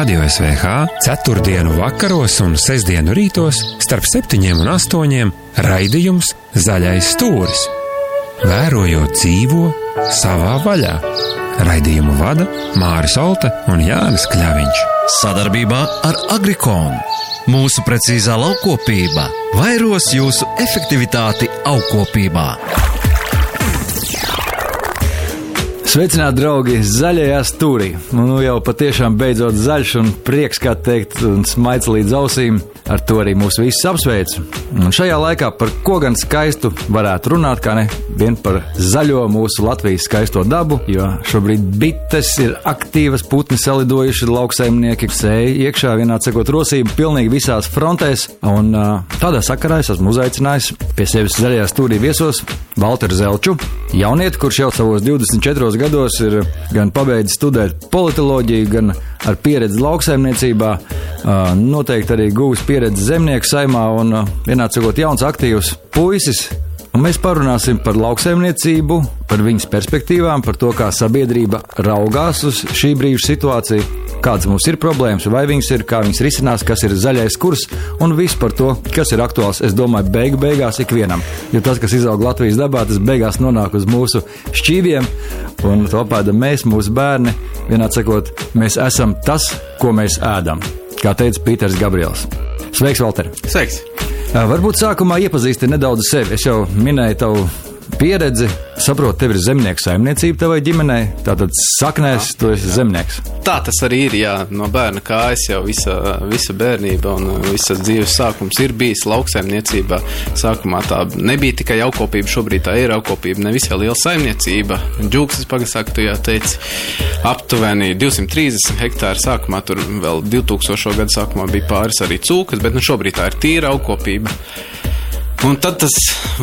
Radio SVH ceturtdienu vakaros un sestdienu rītos starp septiņiem un astoņiem raidījums Zaļais stūris. Vērojot dzīvo savā vaļā. Raidījumu vada Māris Olta un Jānis Kļaviņš. Sadarbībā ar Agrikonu mūsu precīzā laukopība vairos jūsu efektivitāti augkopībā. Sveicināti, draugi, zaļajā stūrī. Nu, jau patiešām beidzot zaļš un prieks, kā teikt, un smaids līdz ausīm. Ar to arī mūs visus apsveicu. Un šajā laikā par ko gan skaistu varētu runāt, kā ne vien par zaļo mūsu Latvijas skaisto dabu, jo šobrīd bites ir aktīvas, putni salidojuši, lauksaimnieki sēja iekšā vienā cekot rosību pilnīgi visās frontēs. Un tādā sakarā es esmu uzaicinājis pie sevis zaļajā stūrī viesos Valteru Zelču, jaunieti, kurš jau savos 24 gados ir gan pabeidzis studēt politoloģiju, gan ar pieredzi lauksaimniecībā, noteikti arī guvis pieredzi zemnieku saimā un vienāds sakot jauns aktīvs puisis. Un mēs parunāsim par lauksaimniecību, par viņas perspektīvām, par to, kā sabiedrība raugās uz šī brīža situāciju, kādas mums ir problēmas, vai viņas ir, kā viņas risinās, kas ir zaļais kurs un viss par to, kas ir aktuāls. Es domāju, beigu beigās ikvienam. Jo tas, kas izaug Latvijas dabā, tas beigās nonāk uz mūsu šķīviem, un to pēdam mēs, mūsu bērni. Vienādi sakot, mēs esam tas, ko mēs ēdam, kā teica Pīters Gabriels. Sveiks, Valter! Sveiks! Varbūt sākumā iepazīsti nedaudz sevi. Es jau minēju tavu pieredzi. Saprotu, tev ir zemnieku saimniecība tavai ģimenei. Tātad saknēs, tu esi zemnieks. Tā tas arī ir. Jā, no bērna kājas jau visa, visa bērnība un visas dzīves sākums ir bijis lauksaimniecībā. Sākumā tā nebija tikai augkopība, šobrīd tā ir augkopība, ne visai liela saimniecība. Džūksas pagasā, ka tu jā teici, aptuveni 230 hektāri sākumā, tur vēl 2000. gadu sākumā bija pāris arī cūkas, bet nu šobrīd tā ir tīra augkopība. Un tad tas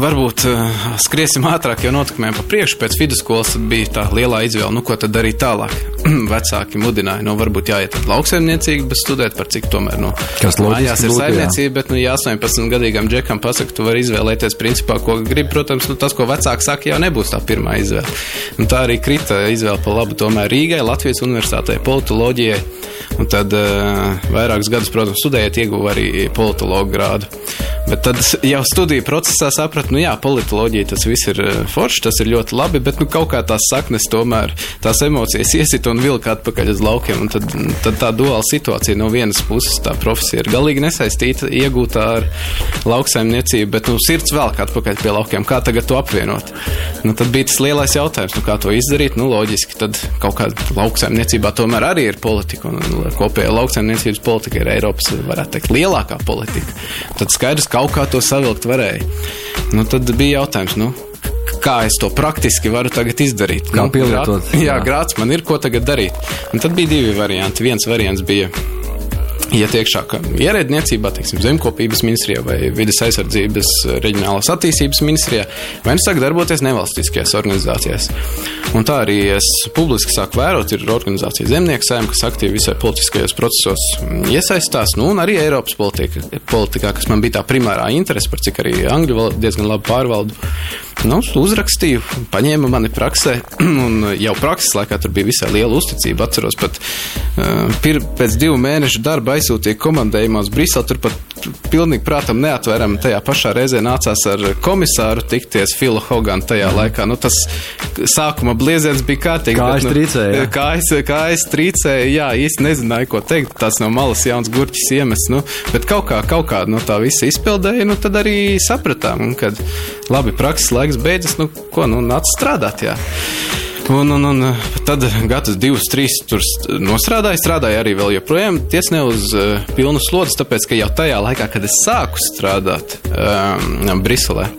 varbūt uh, skriesim ātrāk, jo notikumiem pa priekšu pēc vidusskolas bija tā lielā izvēle, nu ko tad darīt tālāk. Vecāki mudināja, nu varbūt jāiet lauksaimniecīgi, bet studēt par cik tomēr, nu, Kas mājās ir saimniecība, bet, nu, ja 18 gadīgam džekam pasaka, tu vari izvēlēties principā, ko gribi, protams, nu, tas, ko vecāki saka, jau nebūs tā pirmā izvēle. Un tā arī krita izvēle pa labu tomēr Rīgai, Latvijas universitātei, politoloģijai. Un tad uh, vairākus gadus, protams, studējot, ieguva arī politologu grādu. Bet tad jau studiju procesā sapratu, nu jā, politoloģija tas viss ir eh, forši, tas ir ļoti labi, bet nu kaut kā tās saknes tomēr, tās emocijas iesit un vilka atpakaļ uz laukiem. Un tad, tad tā duāla situācija no vienas puses tā profesija ir galīgi nesaistīta, iegūtā ar lauksaimniecību, bet nu sirds velk atpakaļ pie laukiem. Kā tagad to apvienot? Nu, tad bija tas lielais jautājums, nu kā to izdarīt? Nu loģiski, tad kaut kāda lauksaimniecībā tomēr arī ir politika un un kopējā lauksaimniecības politika ir Eiropas, varētu teikt, lielākā politika. Tad skaidrs, kaut kā to savilkt varēja. Nu, tad bija jautājums, nu, kā es to praktiski varu izdarīt. Kā nu, pielietot, grāt- Jā, jā. grāts man ir, ko tagad darīt. Un tad bija divi varianti. Viens variants bija iet iekšā ierēdniecībā, teiksim, zemkopības ministrijā vai vidas aizsardzības eh, reģionālās attīstības ministrijā, vai nu sāk darboties nevalstiskajās organizācijās. Un tā arī es publiski sāku vērot, ir organizācija zemnieku saima, kas aktīvi visai politiskajos procesos mm, iesaistās, nu un arī Eiropas politika, politikā, kas man bija tā primārā interese, par cik arī angļu valodu diezgan labi pārvaldu. Nu, uzrakstīju, paņēma mani praksē, un jau prakses laikā tur bija visai liela uzticība. Atceros, pat uh, pir, pēc divu mēnešu darba aizsūtīja komandējumā uz Briselu. Tur pat pilnīgi prātam neatveram. Tajā pašā reizē nācās ar komisāru tikties Filu Hoganu tajā laikā. Nu, tas sākuma blieziens bija kārtīgi. Kājas bet, trīcēja, jā. Kājas, kājas trīcēja, jā, īsti nezināju, ko teikt. Tas no malas jauns gurķis iemests. Nu, bet kaut kā, kaut kā no tā visa izpildēja, nu tad arī sapratām, kad labi prakses laiks beidzas, nu ko, nu nāc strādāt, jā. Un, un, un tad gadus, divus, trīs tur st- nostrādāju, strādāju arī vēl joprojām, ties ne uz uh, pilnu slodzes, tāpēc, ka jau tajā laikā, kad es sāku strādāt um, Briselē,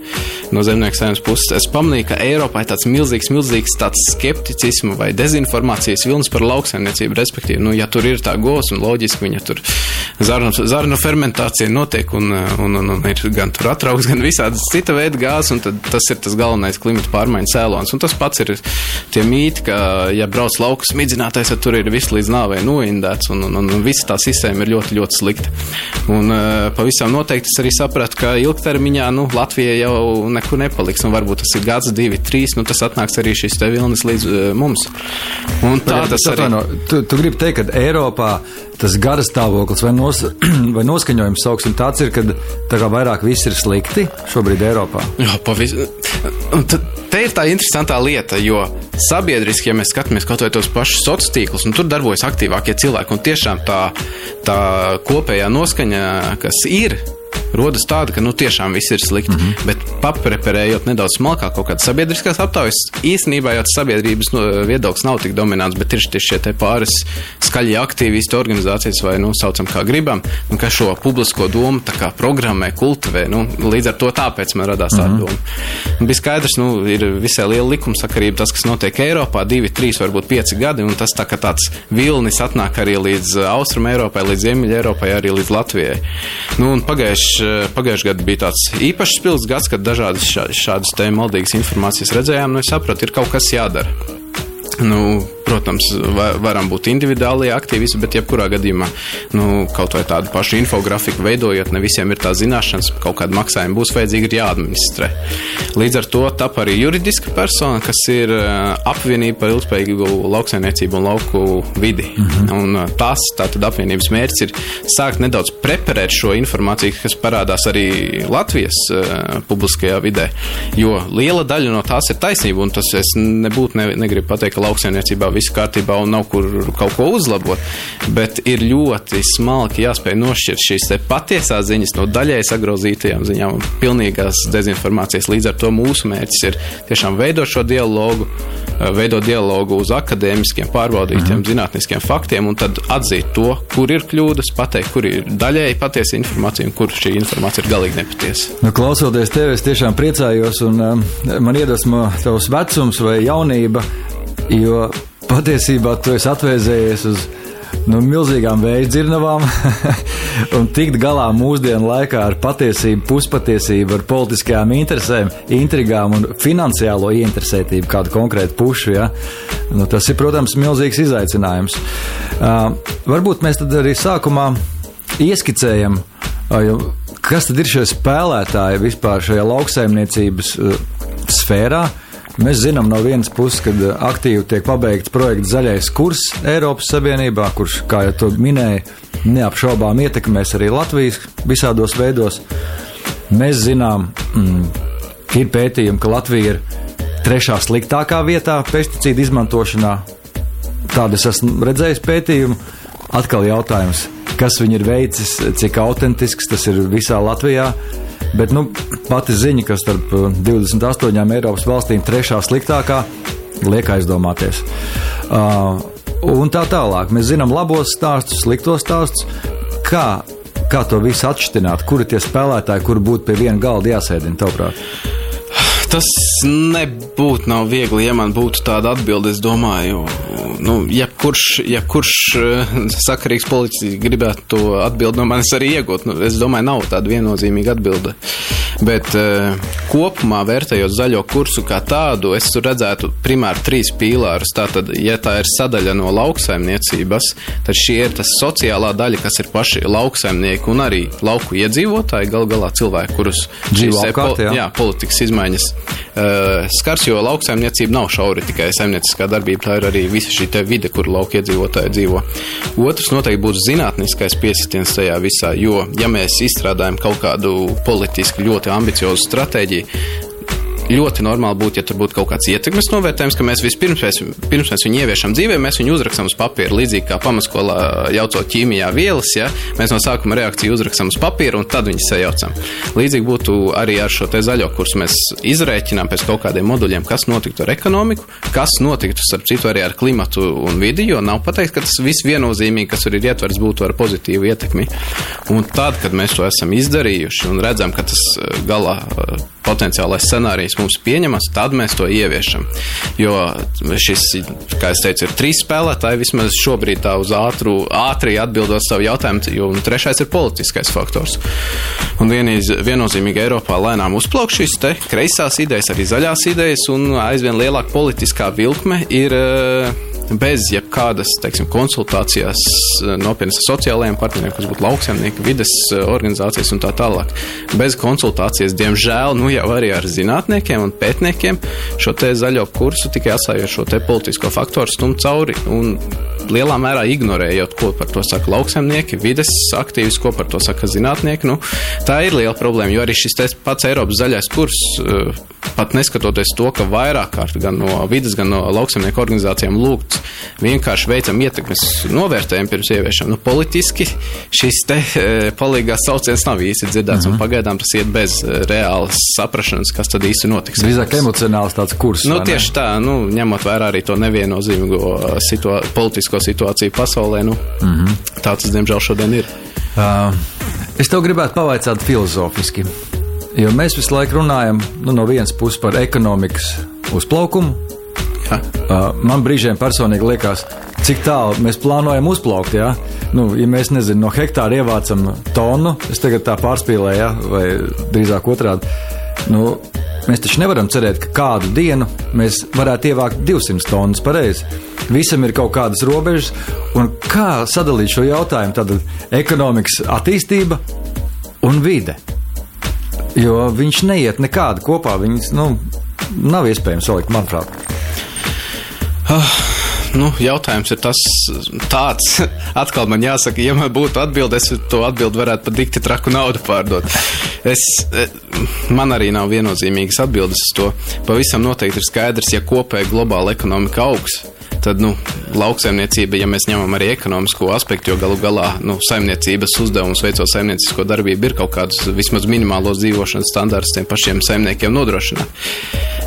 no zemnieku saimnes puses, es pamanīju, ka Eiropā ir tāds milzīgs, milzīgs tāds skepticismu vai dezinformācijas vilnis par lauksaimniecību, respektīvi, nu, ja tur ir tā govs un loģiski viņa tur zarnu, zarnu fermentācija notiek un, un, un, un ir gan tur atraugs, gan visādas cita veida gāzes, un tas ir tas galvenais klimata pārmaiņu cēlons. Un tas pats ir tie mīti, ka, ja brauc lauku smidzinātais, tad tur ir viss līdz nāvei noindēts, un, un, un visa tā sistēma ir ļoti, ļoti slikta. Un uh, pavisam noteikti es arī sapratu, ka ilgtermiņā, nu, Latvija jau nekur nepaliks, un varbūt tas ir gads, divi, trīs, nu, tas atnāks arī šis te vilnis līdz uh, mums. Un tā Bet, tas arī. atvaino, tu, tu gribi teikt, ka Eiropā tas garas stāvoklis vai, nos, vai noskaņojums sauksim tāds ir, ka tā kā vairāk viss ir slikti šobrīd Eiropā. Jā, pavisam. Te ir tā interesantā lieta, jo sabiedriski, ja mēs skatāmies kaut vai tos pašus sociālos tīklus, un tur darbojas aktīvākie cilvēki, un tiešām tā, tā kopējā noskaņa, kas ir, rodas tāda, ka nu tiešām viss ir slikti. Mm -hmm. Bet papreperējot nedaudz smalkāk kaut kādas sabiedriskās aptaujas, īstenībā jau tas sabiedrības no, viedoklis nav tik dominants, bet ir tieši šie pāris skaļie aktīvisti organizācijas vai, nu, saucam kā gribam, un kas šo publisko domu tā kā programmē, kultivē. Nu, līdz ar to tāpēc man radās mm -hmm. doma. Un bija skaidrs, nu, ir visai liela likumsakarība tas, kas notiek Eiropā, divi, trīs, varbūt pieci gadi, un tas tā kā tāds vilnis atnāk arī līdz Austrum Eiropai, līdz Ziemeļa Eiropai, arī līdz Latvijai. Nu, un pagājuši pagājušajā gadā bija tāds īpašs spilgts gads, kad dažādas šā, šādas te maldīgas informācijas redzējām. Nu, es sapratu, ir kaut kas jādara. Nu, protams, va, varam būt individuāli aktīvisti, bet jebkurā gadījumā nu, kaut vai tādu pašu infografiku veidojot, ne visiem ir tā zināšanas, kaut kāda maksājuma būs vajadzīga, ir jāadministrē. Līdz ar to tap arī juridiska persona, kas ir uh, apvienība par ilgspējīgu lauksainiecību un lauku vidi. Mm -hmm. Un uh, tas tātad apvienības mērķis ir sākt nedaudz preparēt šo informāciju, kas parādās arī Latvijas uh, publiskajā vidē, jo liela daļa no tās ir taisnība, un tas es nebūtu ne, negribu pateikt, ka lauksainiecībā viss kārtībā un nav kur kaut ko uzlabot, bet ir ļoti smalki jāspēj nošķirt šīs patiesās ziņas no daļai sagrozītajām ziņām un pilnīgās dezinformācijas. Līdz ar to mūsu mērķis ir tiešām veidot šo dialogu, veidot dialogu uz akadēmiskiem, pārbaudītiem -hmm. zinātniskiem faktiem un tad atzīt to, kur ir kļūdas, pateikt, kur ir daļēji patiesa informācija un kur šī informācija ir galīgi nepatiesa. Nu, klausoties tevi, es tiešām priecājos, un um, man iedvesmo tavs vecums vai jaunība, jo patiesībā tu esi atvēzējies uz nu, milzīgām vējdzirnavām un tikt galā mūsdienu laikā ar patiesību, puspatiesību, ar politiskajām interesēm, intrigām un finansiālo ieinteresētību kādu konkrētu pušu. Ja? Nu, tas ir, protams, milzīgs izaicinājums. Uh, varbūt mēs tad arī sākumā ieskicējam, uh, kas tad ir šie spēlētāji vispār šajā lauksaimniecības uh, sfērā. Mēs zinām no vienas puses, ka aktīvi tiek pabeigts projekts Zaļais kurs Eiropas Savienībā, kurš, kā jau to minēja, neapšaubām ietekmēs arī Latvijas visādos veidos. Mēs zinām, mm, ir pētījumi, ka Latvija ir trešā sliktākā vietā pesticīdu izmantošanā. Tādu es esmu redzējis pētījumu. Atkal jautājums, kas viņi ir veicis, cik autentisks tas ir visā Latvijā. Bet nu, pati ziņa, ka starp 28 Eiropas valstīm trešā sliktākā, liek aizdomāties. Uh, un tā tālāk. Mēs zinām labos stāstus, sliktos stāstus. Kā, kā to visu atšķirt? Kuri tie spēlētāji, kur būtu pie viena galda jāsēdina, tavuprāt? Tas nebūtu nav viegli, ja man būtu tāda atbilde. Es domāju, nu, jebkurš, jebkurš sakarīgs politiķis gribētu to atbildi no manis arī iegūt. Nu, es domāju, nav tāda viennozīmīga atbilde. Bet uh, kopumā vērtējot zaļo kursu kā tādu, es redzētu primāri trīs pīlārus. Tātad, ja tā ir sadaļa no lauksaimniecības, tad šī ir tas sociālā daļa, kas ir paši lauksaimnieki un arī lauku iedzīvotāji, gal galā cilvēki, kurus dzīvo apkārt, jā. jā, politikas izmaiņas skars, jo lauksaimniecība nav šauri tikai saimnieciskā darbība, tā ir arī visa šī vide, kur lauka iedzīvotāji dzīvo. Otrs noteikti būs zinātniskais piesitiens tajā visā, jo ja mēs izstrādājam kaut kādu politiski ļoti ambiciozu stratēģiju, ļoti normāli būtu, ja tur būtu kaut kāds ietekmes novērtējums, ka mēs vispirms mēs, pirms mēs viņu ieviešam dzīvē, mēs viņu uzrakstām uz papīra, līdzīgi kā pamatskolā jaucot ķīmijā vielas, ja mēs no sākuma reakciju uzrakstām uz papīra un tad viņus sajaucam. Līdzīgi būtu arī ar šo te zaļo kursu. Mēs izrēķinām pēc kaut kādiem moduļiem, kas notiktu ar ekonomiku, kas notiktu, starp citu, arī ar klimatu un vidi, jo nav pateikt, ka tas viss viennozīmīgi, kas tur ir ietverts, būtu ar pozitīvu ietekmi. Un tad, kad mēs to esam izdarījuši un redzam, ka tas galā potenciālais scenārijs mums pieņemas, tad mēs to ieviešam. Jo šis, kā es teicu, ir trīs spēlētāji, vismaz šobrīd tā uz ātru, ātri atbildot savu jautājumu, jo trešais ir politiskais faktors. Un vienīz, viennozīmīgi Eiropā lēnām uzplauk šīs te kreisās idejas, arī zaļās idejas, un aizvien lielāka politiskā vilkme ir uh, bez jebkādas teiksim, konsultācijas eh, nopietnas ar sociālajiem partneriem, kas būtu lauksaimnieki, vides eh, organizācijas un tā tālāk. Bez konsultācijas, diemžēl, nu jau arī ar zinātniekiem un pētniekiem šo te zaļo kursu tikai atstājot šo te politisko faktoru stumt cauri un lielā mērā ignorējot, ko par to saka lauksaimnieki, vides aktīvisti, ko par to saka zinātnieki. Nu, tā ir liela problēma, jo arī šis pats Eiropas zaļais kurs, eh, pat neskatoties to, ka vairāk kārt gan no vidas, gan no lauksaimnieku organizācijām lūgts vienkārši veicam ietekmes novērtējumu pirms ieviešam. Nu, politiski šis te e, palīgās sauciens nav īsti dzirdēts, mm -hmm. un mhm. pagaidām tas iet bez e, reālas saprašanas, kas tad īsti notiks. Drīzāk emocionāls tāds kurs. Nu, tieši tā, nu, ņemot vērā arī to neviennozīmīgo situa politisko situāciju pasaulē, nu, mm -hmm. tā tas, diemžēl, šodien ir. Uh, es tev gribētu pavaicāt filozofiski. Jo mēs visu laiku runājam nu, no vienas puses par ekonomikas uzplaukumu, Uh, man brīžiem personīgi liekas, cik tālu mēs plānojam uzplaukt. Ja, nu, ja mēs nezinu, no hektāra ievācam tonu, es tagad tā pārspīlēju, ja, vai drīzāk otrādi. Nu, mēs taču nevaram cerēt, ka kādu dienu mēs varētu ievākt 200 tonnas pareizi. Visam ir kaut kādas robežas, un kā sadalīt šo jautājumu? Tad ekonomikas attīstība un vide. Jo viņš neiet nekādi kopā. Viņas nu, nav iespējams salikt, manuprāt. Nu, jautājums ir tas, tāds, atkal man jāsaka, ja man būtu atbilde, es to atbildi varētu pat dikti traku naudu pārdot. Es, e, man arī nav viennozīmīgas atbildes uz to. Pavisam noteikti ir skaidrs, ja kopēja globāla ekonomika augs, tad nu, lauksaimniecība, ja mēs ņemam arī ekonomisko aspektu, jo galu galā nu, saimniecības uzdevums veicot saimniecisko darbību ir kaut kādus vismaz minimālos dzīvošanas standārtus tiem pašiem saimniekiem nodrošināt.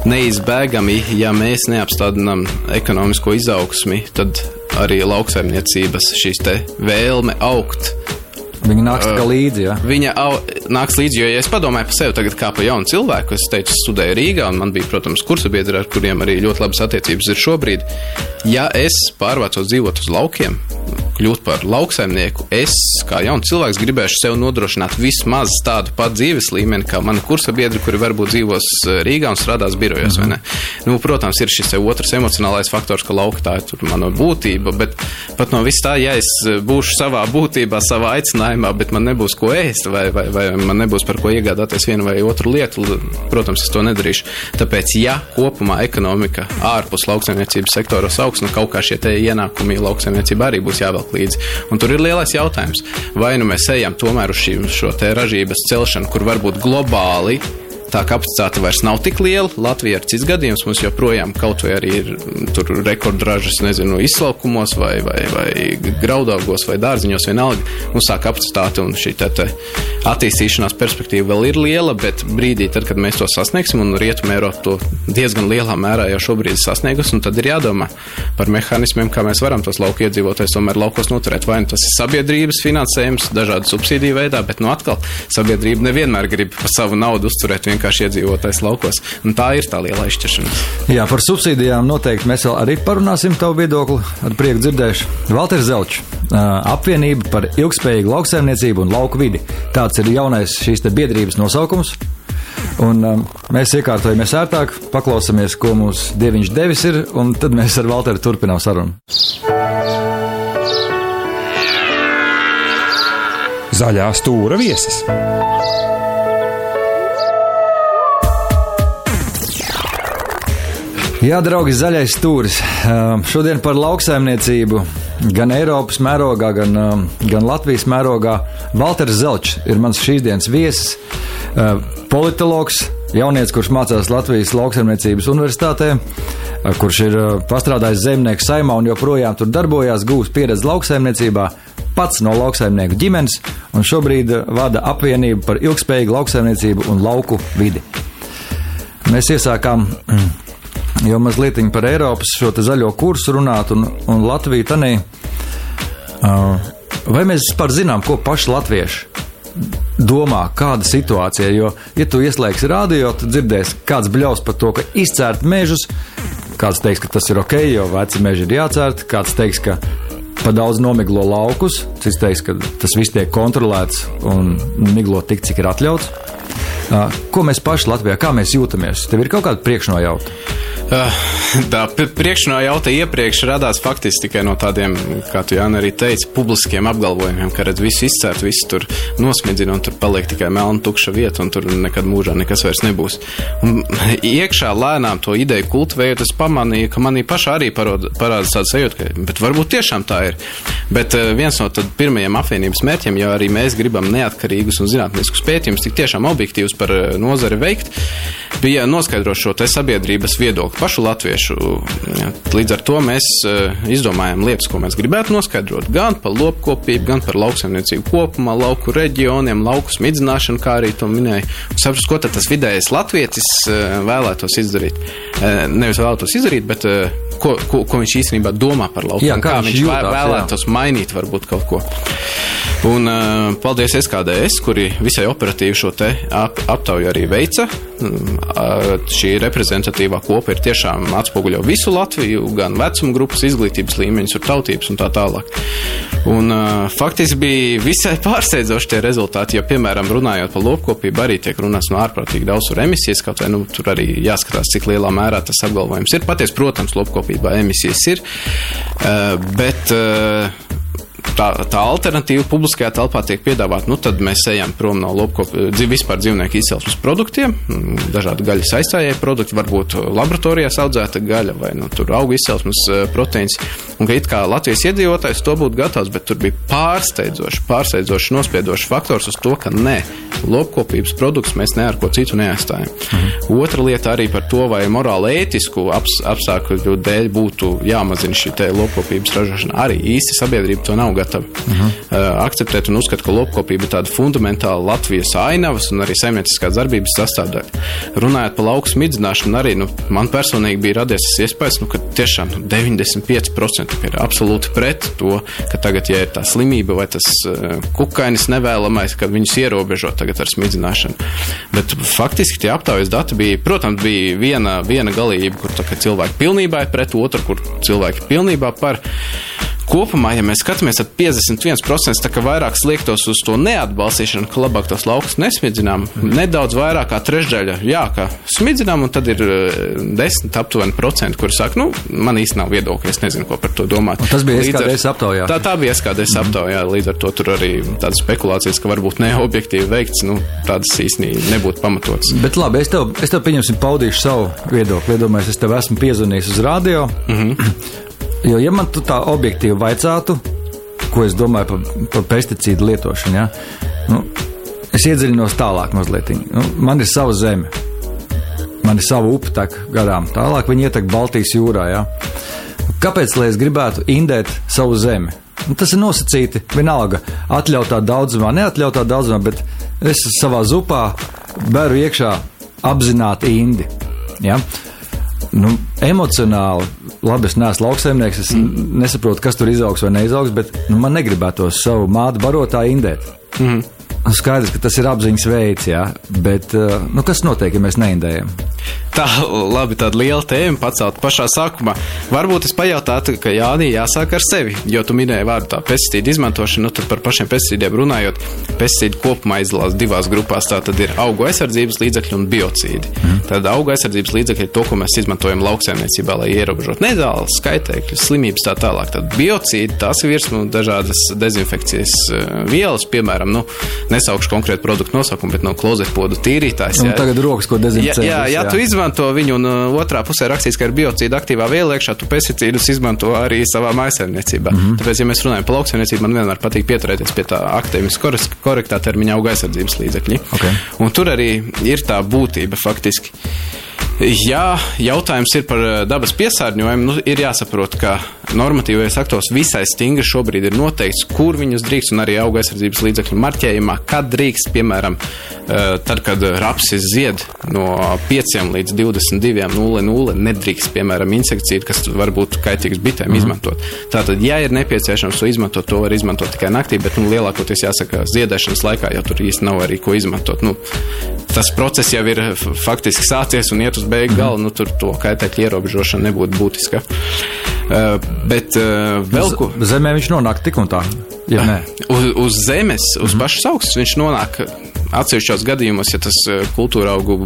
Neizbēgami, ja mēs neapstādinām ekonomisko izaugsmi, tad arī lauksaimniecības šīs vēlme augt Viņa nāks uh, līdzi. Ja? Viņa au, nāks līdzi, jo, ja es padomāju par sevi tagad kā par jaunu cilvēku, es teicu, studēju Rīgā, un man bija, protams, kursa biedri, ar kuriem arī ļoti labas attiecības ir šobrīd. Ja es pārvācos dzīvot uz laukiem, kļūt par lauksaimnieku, es, kā jauns cilvēks, gribēšu sev nodrošināt vismaz tādu pat dzīves līmeni, kā mani kursa biedri, kuri varbūt dzīvos eh, Rīgā un strādās birojos. Mm -hmm. nu, protams, ir šis otrs emocionālais faktors, ka lauka tā ir mana būtība, bet pat no vis tā, ja es eh, būšu savā būtībā, savā aicinājumā, bet man nebūs ko ēst, vai, vai, vai man nebūs par ko iegādāties vienu vai otru lietu, protams, es to nedarīšu. Tāpēc, ja kopumā ekonomika ārpus lauksaimniecības sektora augs, nu kaut kā šie ienākumi lauksaimniecībā arī būs jāvelk līdzi. Un tur ir lielais jautājums, vai nu mēs ejam tomēr uz šī, šo te ražības celšanu, kur varbūt globāli tā kapacitāte vairs nav tik liela. Latvija ir cits gadījums, mums joprojām kaut vai arī ir mm, rekordražas, nezinu, izlaukumos vai, vai, vai graudaugos vai dārziņos vienalga. Mums tā kapacitāte un šī te, te attīstīšanās perspektīva vēl ir liela, bet brīdī, tad, kad mēs to sasniegsim, un Rietumē Eiropa to diezgan lielā mērā jau šobrīd ir sasniegusi, tad ir jādomā par mehānismiem, kā mēs varam tos lauku iedzīvotājus tomēr laukos noturēt. Vai nu tas ir sabiedrības finansējums, dažādu subsīdiju veidā, bet nu atkal sabiedrība nevienmēr grib par savu naudu uzturēt vienkārši vienkārši iedzīvotājs laukos. Un tā ir tā liela izšķiršanās. Jā, par subsīdijām noteikti mēs vēl arī parunāsim tavu viedokli. Ar prieku dzirdēšu. Valters Zelčs, apvienība par ilgspējīgu lauksaimniecību un lauku vidi. Tāds ir jaunais šīs biedrības nosaukums. Un, um, mēs iekārtojamies ērtāk, paklausāmies, ko mūsu dieviņš devis ir, un tad mēs ar Valteru turpinām sarunu. Zaļā stūra viesis. Jā, draugi, zaļais stūris. Šodien par lauksaimniecību gan Eiropas mērogā, gan, gan Latvijas mērogā. Valters Zelčs ir mans šīs dienas viesis, politologs, jaunietis, kurš mācās Latvijas lauksaimniecības universitātē, kurš ir pastrādājis zemnieku saimā un joprojām tur darbojās, gūs pieredzi lauksaimniecībā. Pats no lauksaimnieku ģimenes un šobrīd vada apvienību par ilgspējīgu lauksaimniecību un lauku vidi. Mēs iesākām jau mazliet par Eiropas šo zaļo kursu runāt un, un Latviju tanī. Uh, vai mēs vispār zinām, ko paši latvieši domā, kāda situācija ir. Jo, ja tu ieslēgsi radio, tad dzirdēsi kāds bļaus par to, ka izcērt mežus. Kāds teiks, ka tas ir ok, jo veci meži ir jācērt. Kāds teiks, ka pa daudz nomiglo laukus. Cits teiks, ka tas viss tiek kontrolēts un miglo tik, cik ir atļauts. Ko mēs paši Latvijā, kā mēs jūtamies? Tev ir kaut kāda priekšnojauta? Tā priekšnojauta iepriekš radās faktiski tikai no tādiem, kā tu Jāni arī teici, publiskiem apgalvojumiem, ka redz visu izcērt, visu tur nosmidzina un tur paliek tikai melna tukša vieta un tur nekad mūžā nekas vairs nebūs. Un iekšā lēnām to ideju kultivējot, es pamanīju, ka manī pašā arī parādās tāds sajūta, ka bet varbūt tiešām tā ir. Bet viens no pirmajiem apvienības mērķiem, ja arī mēs gribam neatkarīgus un zinātniskus pētījumus, tik tiešām objektīvus par uh, nozari veikt, bija noskaidrot šo sabiedrības viedokli pašu latviešu. Līdz ar to mēs uh, izdomājām lietas, ko mēs gribētu noskaidrot gan par lopkopību, gan par lauksaimniecību kopumā, lauku reģioniem, lauku smidzināšanu, kā arī to minēja. Saprast, ko tas vidējais latvietis uh, vēlētos izdarīt. Nevis vēlētos izdarīt, bet ko, ko, ko viņš īstenībā domā par laukiem, Jā, kā kā viņš jūtās, jā. vēlētos mainīt varbūt kaut ko. Un paldies SKDS, kuri visai operatīvi šo te ap, aptauju arī veica. Mm, šī reprezentatīvā kopa ir tiešām atspoguļo visu Latviju, gan vecuma grupas, izglītības līmeņus, tautības un tā tālāk. Un faktiski bija visai pārsteidzoši tie rezultāti, jo, piemēram, runājot par lopkopību, arī tiek runāts no ārprātīgi daudz tur emisijas, kaut vai nu, tur arī jāskatās, cik lielā mērā tas apgalvojums ir. Paties, protams, lopkopībā emisijas ir, bet tā, tā alternatīva publiskajā telpā tiek piedāvāta, nu tad mēs ejam prom no lopkopu, dzīv, vispār dzīvnieku izcelsmes produktiem, mm, dažādi gaļas aizstājēji produkti, varbūt laboratorijās audzēta gaļa vai nu, auga izcelsmes eh, proteīns. Un ka it kā Latvijas iedzīvotājs to būtu gatavs, bet tur bija pārsteidzoši, pārsteidzoši nospiedošs faktors uz to, ka nē, lopkopības produkts mēs ne ar ko citu neaizstājam. Mhm. Otra lieta arī par to, vai morāli ētisku aps, apstākļu dēļ būtu jāmazina šī lopkopības ražošana. Arī īsti sabiedrība to nav gatava uh, akceptēt un uzskata, ka lopkopība ir tāda fundamentāla Latvijas ainavas un arī saimnieciskās darbības sastāvdaļa. Runājot par lauku smidzināšanu, arī nu, man personīgi bija radies tas iespējas, nu, ka tiešām nu, 95% ir absolūti pret to, ka tagad, ja ir tā slimība vai tas uh, kukainis nevēlamais, kad viņus ierobežo tagad ar smidzināšanu. Bet faktiski tie aptaujas dati bija, protams, bija viena, viena galība, kur cilvēki pilnībā ir pret, otra, kur cilvēki pilnībā par. Kopumā, ja mēs skatāmies, tad 51% tā kā vairāk sliektos uz to neatbalstīšanu, ka labāk tos laukus nesmidzinām. Nedaudz vairāk kā trešdaļa, jā, ka smidzinām, un tad ir eh, 10 aptuveni procenti, kuri saka, nu, man īsti nav viedokļa, es nezinu, ko par to domāt. Un tas bija SKDS aptaujā? Tā, tā bija SKDS aptaujā, līdz ar to tur arī tādas spekulācijas, ka varbūt neobjektīvi veikts, nu, tādas īstenībā nebūtu pamatotas. Bet labi, es tev, es tev pieņemsim, paudīšu savu viedokli. Iedomājieties, es tev esmu piezvanījis uz radio. Mm -hmm. Jo, ja man tu tā objektīvi vaicātu, ko es domāju par, par pesticīdu lietošanu, ja? nu, es iedziļinos tālāk mazliet. Nu, man ir sava zeme. Man ir sava upe, tā garām. Tālāk viņi ietek Baltijas jūrā. Ja? Kāpēc lai es gribētu indēt savu zemi? Nu, tas ir nosacīti vienalga. Atļautā daudzumā, neatļautā daudzumā, bet es savā zupā beru iekšā apzināti indi. Ja? Nu, emocionāli, labi, es neesmu lauksaimnieks, es mm. nesaprotu, kas tur izaugs vai neizaugs, bet nu, man negribētos savu mātu barotāju indēt. Mm. Skaidrs, ka tas ir apziņas veids, jā, bet uh, nu, kas notiek, ja mēs neindējam? Tā, labi, tāda liela tēma pacelt pašā sākumā. Varbūt es pajautātu, ka Jānī jāsāk ar sevi, jo tu minēji vārdu tā pesticīdu izmantošanu, nu tad par pašiem pesticīdiem runājot, pesticīdi kopumā izdalās divās grupās. Tā tad ir augu aizsardzības līdzekļi un biocīdi. Mm. Tad augu aizsardzības līdzekļi ir to, ko mēs izmantojam lauksaimniecībā, lai ierobežotu nedēļas, skaitēkļus, slimības tā tālāk. Tad biocīdi, tās ir virsmu dažādas dezinfekcijas eh, vielas, piemēram, nu, nesaukšu konkrētu produktu nosaukumu, bet no klozetpodu tīrītājs. Un tagad rokas, ko Jā, dezinficē. jā, ja tu izmanto viņu, un uh, otrā pusē rakstīts, ka ir biocīda aktīvā viela iekšā, tu pesticīdus izmanto arī savā maisaimniecībā. Mm -hmm. Tāpēc, ja mēs runājam par lauksaimniecību, man vienmēr patīk pieturēties pie tā aktīvas, korektā termiņa auga aizsardzības līdzekļi. Ok. Un tur arī ir tā būtība faktiski. Jā, jautājums ir par eh, dabas piesārņojumu. Nu, ir jāsaprot, ka normatīvais aktos visai stingri šobrīd ir noteikts, kur viņus drīkst, un arī auga aizsardzības līdzekļu marķējumā, kad drīkst, piemēram, eh, tad, kad rapsis zied no 5 līdz 22.00, nedrīkst, piemēram, insekticīdu, kas var būt kaitīgs bitēm, mm. izmantot. Tātad, ja ir nepieciešams to izmantot, to var izmantot tikai naktī, bet nu, lielākoties jāsaka, ziedēšanas laikā jau tur īsti nav arī ko izmantot. Nu, tas process jau ir faktiski sācies un iet uz beigu galu, nu, tur to kaitēkļu ierobežošana nebūtu būtiska. Uh, bet uh, vēl ko. Zemē viņš nonāk tik un tā. Ja nē. uz, uz zemes, uz mm -hmm. pašas augstas viņš nonāk atsevišķos gadījumos, ja tas eh, kultūra augu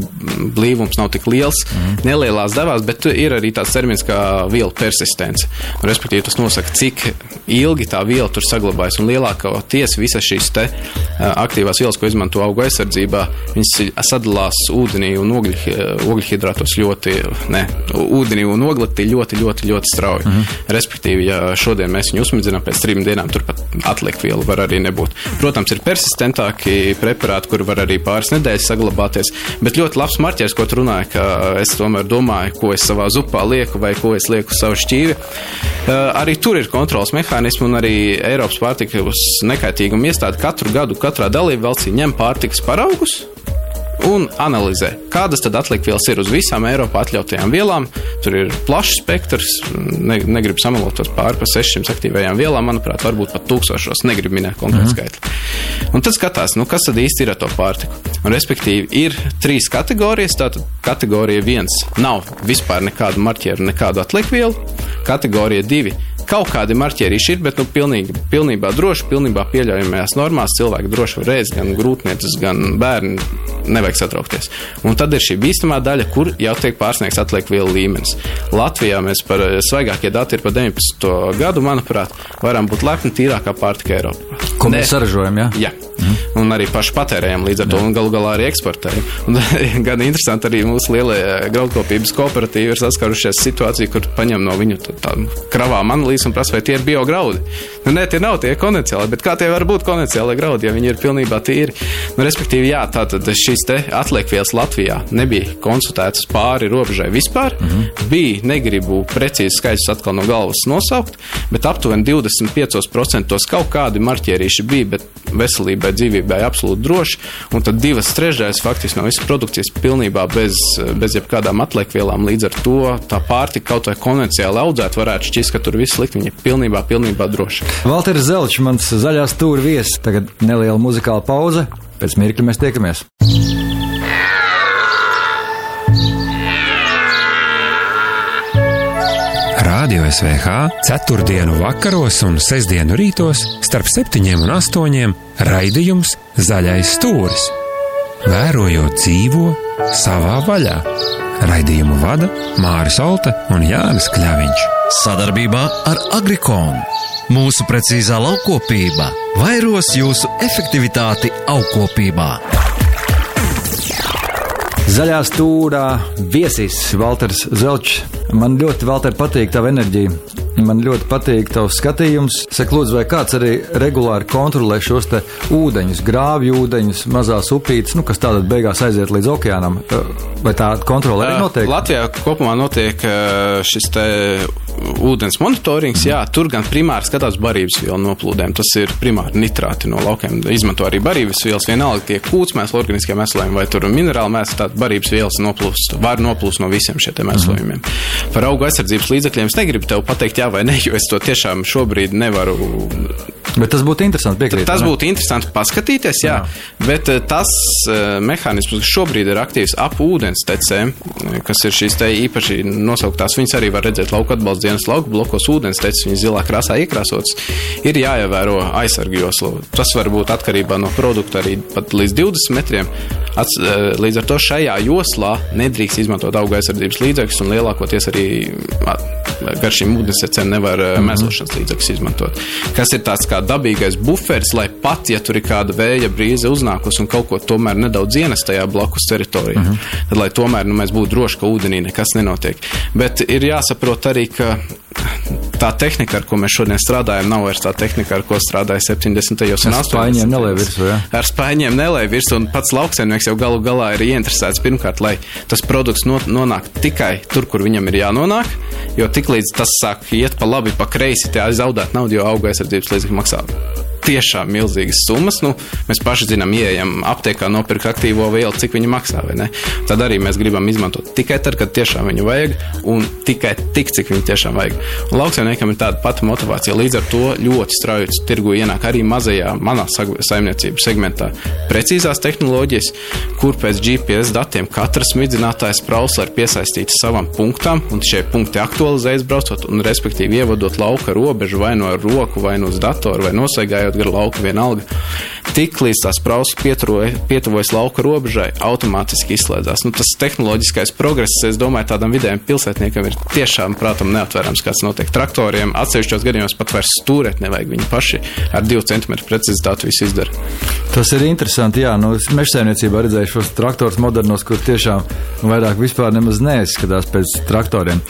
blīvums nav tik liels, mm. nelielās devās, bet ir arī tāds termins kā vielu persistence. Respektīvi, tas nosaka, cik ilgi tā viela tur saglabājas. Un lielākoties visas šīs te eh, aktīvās vielas, ko izmanto augu aizsardzībā, viņas sadalās ūdenī un ogļhidrātos ļoti, ne, ūdenī un oglekti ļoti, ļoti, ļoti strauji. Mm. Respektīvi, ja šodien mēs viņu uzmidzinām, pēc trim dienām turpat atlikt vielu var arī nebūt. Protams, ir persistentāki preparāti, kur var arī pāris nedēļas saglabāties. Bet ļoti labs marķers, ko tu runāji, ka es tomēr domāju, ko es savā zupā lieku vai ko es lieku savu šķīvi. Arī tur ir kontrols mehānismi un arī Eiropas pārtikas nekaitīguma iestāde katru gadu katrā dalību valstī ņem pārtikas paraugus un analizē, kādas tad atlikvielas ir uz visām Eiropā atļautajām vielām. Tur ir plašs spektrs, ne, negribu samalotos pāri pa 600 aktīvajām vielām, manuprāt, varbūt pat tūkstošos, negribu minēt konkrētu mm skaitli. Un tad skatās, nu, kas tad īsti ir ar to pārtiku. Un, respektīvi, ir trīs kategorijas. Tātad kategorija viens nav vispār nekādu marķieru, nekādu atlikvielu. Kategorija divi Kaut kādi marķierīši ir, bet nu, pilnīgi, pilnībā droši, pilnībā pieļaujamajās normās cilvēki droši var ēst, gan grūtniecis, gan bērni. Nevajag satraukties. Un tad ir šī bīstamā daļa, kur jau tiek pārsniegts atliek vielu līmenis. Latvijā mēs par eh, svaigākie dati ir par 19. gadu, manuprāt, varam būt lepni tīrākā pārtika Eiropā. Ko mēs saražojam, jā? Ja? Jā. Mm. Un arī paši patērējam līdz ar to, un galu galā arī eksportējam. Un, gan interesanti, arī mūsu lielie graudkopības kooperatīvi ir saskārušies situāciju, kur paņem no viņu kravām analīzes un prasa, vai tie ir biograudi. Nu, nē, tie nav tie konvencionāli, bet kā tie var būt konvencionāli graudi, ja viņi ir pilnībā tīri? Nu, respektīvi, jā, tātad šīs te atliekvielas Latvijā nebija konsultētas pāri robežai vispār. Mm -hmm. Bija, negribu precīzi skaidrs atkal no galvas nosaukt, bet aptuveni 25% kaut kādi marķierīši bija, bet veselībai dzīvībai absolūti droši, un tad divas trešdaļas faktiski no visas produkcijas pilnībā bez, bez jebkādām atliekvielām. Līdz ar to tā pārtika kaut vai konvencionāli audzēt varētu šķist, ka tur viss slikti, viņa ir pilnībā, pilnībā droša. Valters Zelčs, mans zaļās stūra viesis, tagad neliela muzikāla pauze, pēc mirkļa mēs tiekamies. Radio SVH 4. vakaros un 6. rītos starp 7 un 8 raidījums Zaļais stūris. Vērojot dzīvo savā vaļā. Raidījumu vada Māris Olta un Jānis Kļaviņš. Sadarbībā ar Agrikonu. Mūsu precīzā laukopība vairos jūsu efektivitāti augkopībā. Zaļā stūrā viesis Walters Zelčs. Man ļoti, Walter, patīk tava enerģija. Man ļoti patīk tavs skatījums. Saka, lūdzu, vai kāds arī regulāri kontrolē šos te ūdeņus, grāvju ūdeņus, mazās upītes, nu, kas tātad beigās aiziet līdz okeānam? Vai tā kontrole arī notiek? Latvijā kopumā notiek šis te ūdens monitorings, jā, tur gan primāri skatās barības vielu noplūdēm. Tas ir primāri nitrāti no laukiem. Izmanto arī barības vielas, vienalga tie kūtsmēsli, organiskie mēslojumi vai tur minerāli mēsli, tāda barības vielas noplūst, var noplūst no visiem šiem mēslojumiem. Mm. Par augu aizsardzības līdzekļiem es negribu tev pateikt jā vai nē, jo es to tiešām šobrīd nevaru Bet tas būtu interesanti piekrīt. Tas būtu interesanti paskatīties, jā. jā. Bet tas uh, mehānisms, kas šobrīd ir aktīvs ap ūdens tecēm, kas ir šīs te īpaši nosauktās, viņas arī var redzēt lauka atbalsta dienas lauka blokos ūdens tecis, viņas zilā krāsā iekrāsotas, ir jāievēro aizsargu joslu. Tas var būt atkarībā no produkta arī pat līdz 20 metriem. Ats, uh, līdz ar to šajā joslā nedrīkst izmantot auga aizsardzības līdzekļus un lielākoties arī gar šīm ūdensecēm nevar mm -hmm. mēslošanas līdzekļus izmantot. Kas ir tāds kā dabīgais buferis, lai pat, ja tur ir kāda vēja brīze uznākus un kaut ko tomēr nedaudz ienes tajā blakus teritorijā, uh mhm. -huh. tad lai tomēr nu, mēs būtu droši, ka ūdenī nekas nenotiek. Bet ir jāsaprot arī, ka tā tehnika, ar ko mēs šodien strādājam, nav vairs tā tehnika, ar ko strādāja 70. un 80. spaiņiem nelēja virsū, jā? Ar spaiņiem nelēja virsū, un pats lauksaimnieks jau galu galā ir ieinteresēts pirmkārt, lai tas produkts no, nonāk tikai tur, kur viņam ir jānonāk, jo tiklīdz tas sāk iet pa labi, pa kreisi, tie zaudēt naudu, jo auga aizsardzības līdzekļu maksā tiešām milzīgas summas. Nu, mēs paši zinām, ieejam aptiekā, nopirkt aktīvo vielu, cik viņi maksā. Tad arī mēs gribam izmantot tikai tad, kad tiešām viņu vajag, un tikai tik, cik viņu tiešām vajag. Un lauksaimniekam ir tāda pati motivācija. Līdz ar to ļoti strauji tirgu ienāk arī mazajā, manā saimniecības segmentā precīzās tehnoloģijas, kur pēc GPS datiem katrs smidzinātājs praus var piesaistīt savam punktam, un šie punkti aktualizējas braucot, un respektīvi ievadot lauka robežu vai no roku, vai no uz datoru, vai nosaigājot gar lauku vienalga. Tik līdz tās prausas pietuvojas lauka robežai, automātiski izslēdzās. Nu, tas tehnoloģiskais progress, es domāju, tādam vidējam pilsētniekam ir tiešām, prātam, neatverams, kāds notiek traktoriem. Atsevišķos gadījumos pat vairs stūrēt nevajag. Viņi paši ar 2 cm precizitāti visu izdara. Tas ir interesanti. Jā, nu, mežsaimniecībā redzēju šos traktorus modernos, kur tiešām vairāk vispār nemaz neizskatās pēc traktoriem.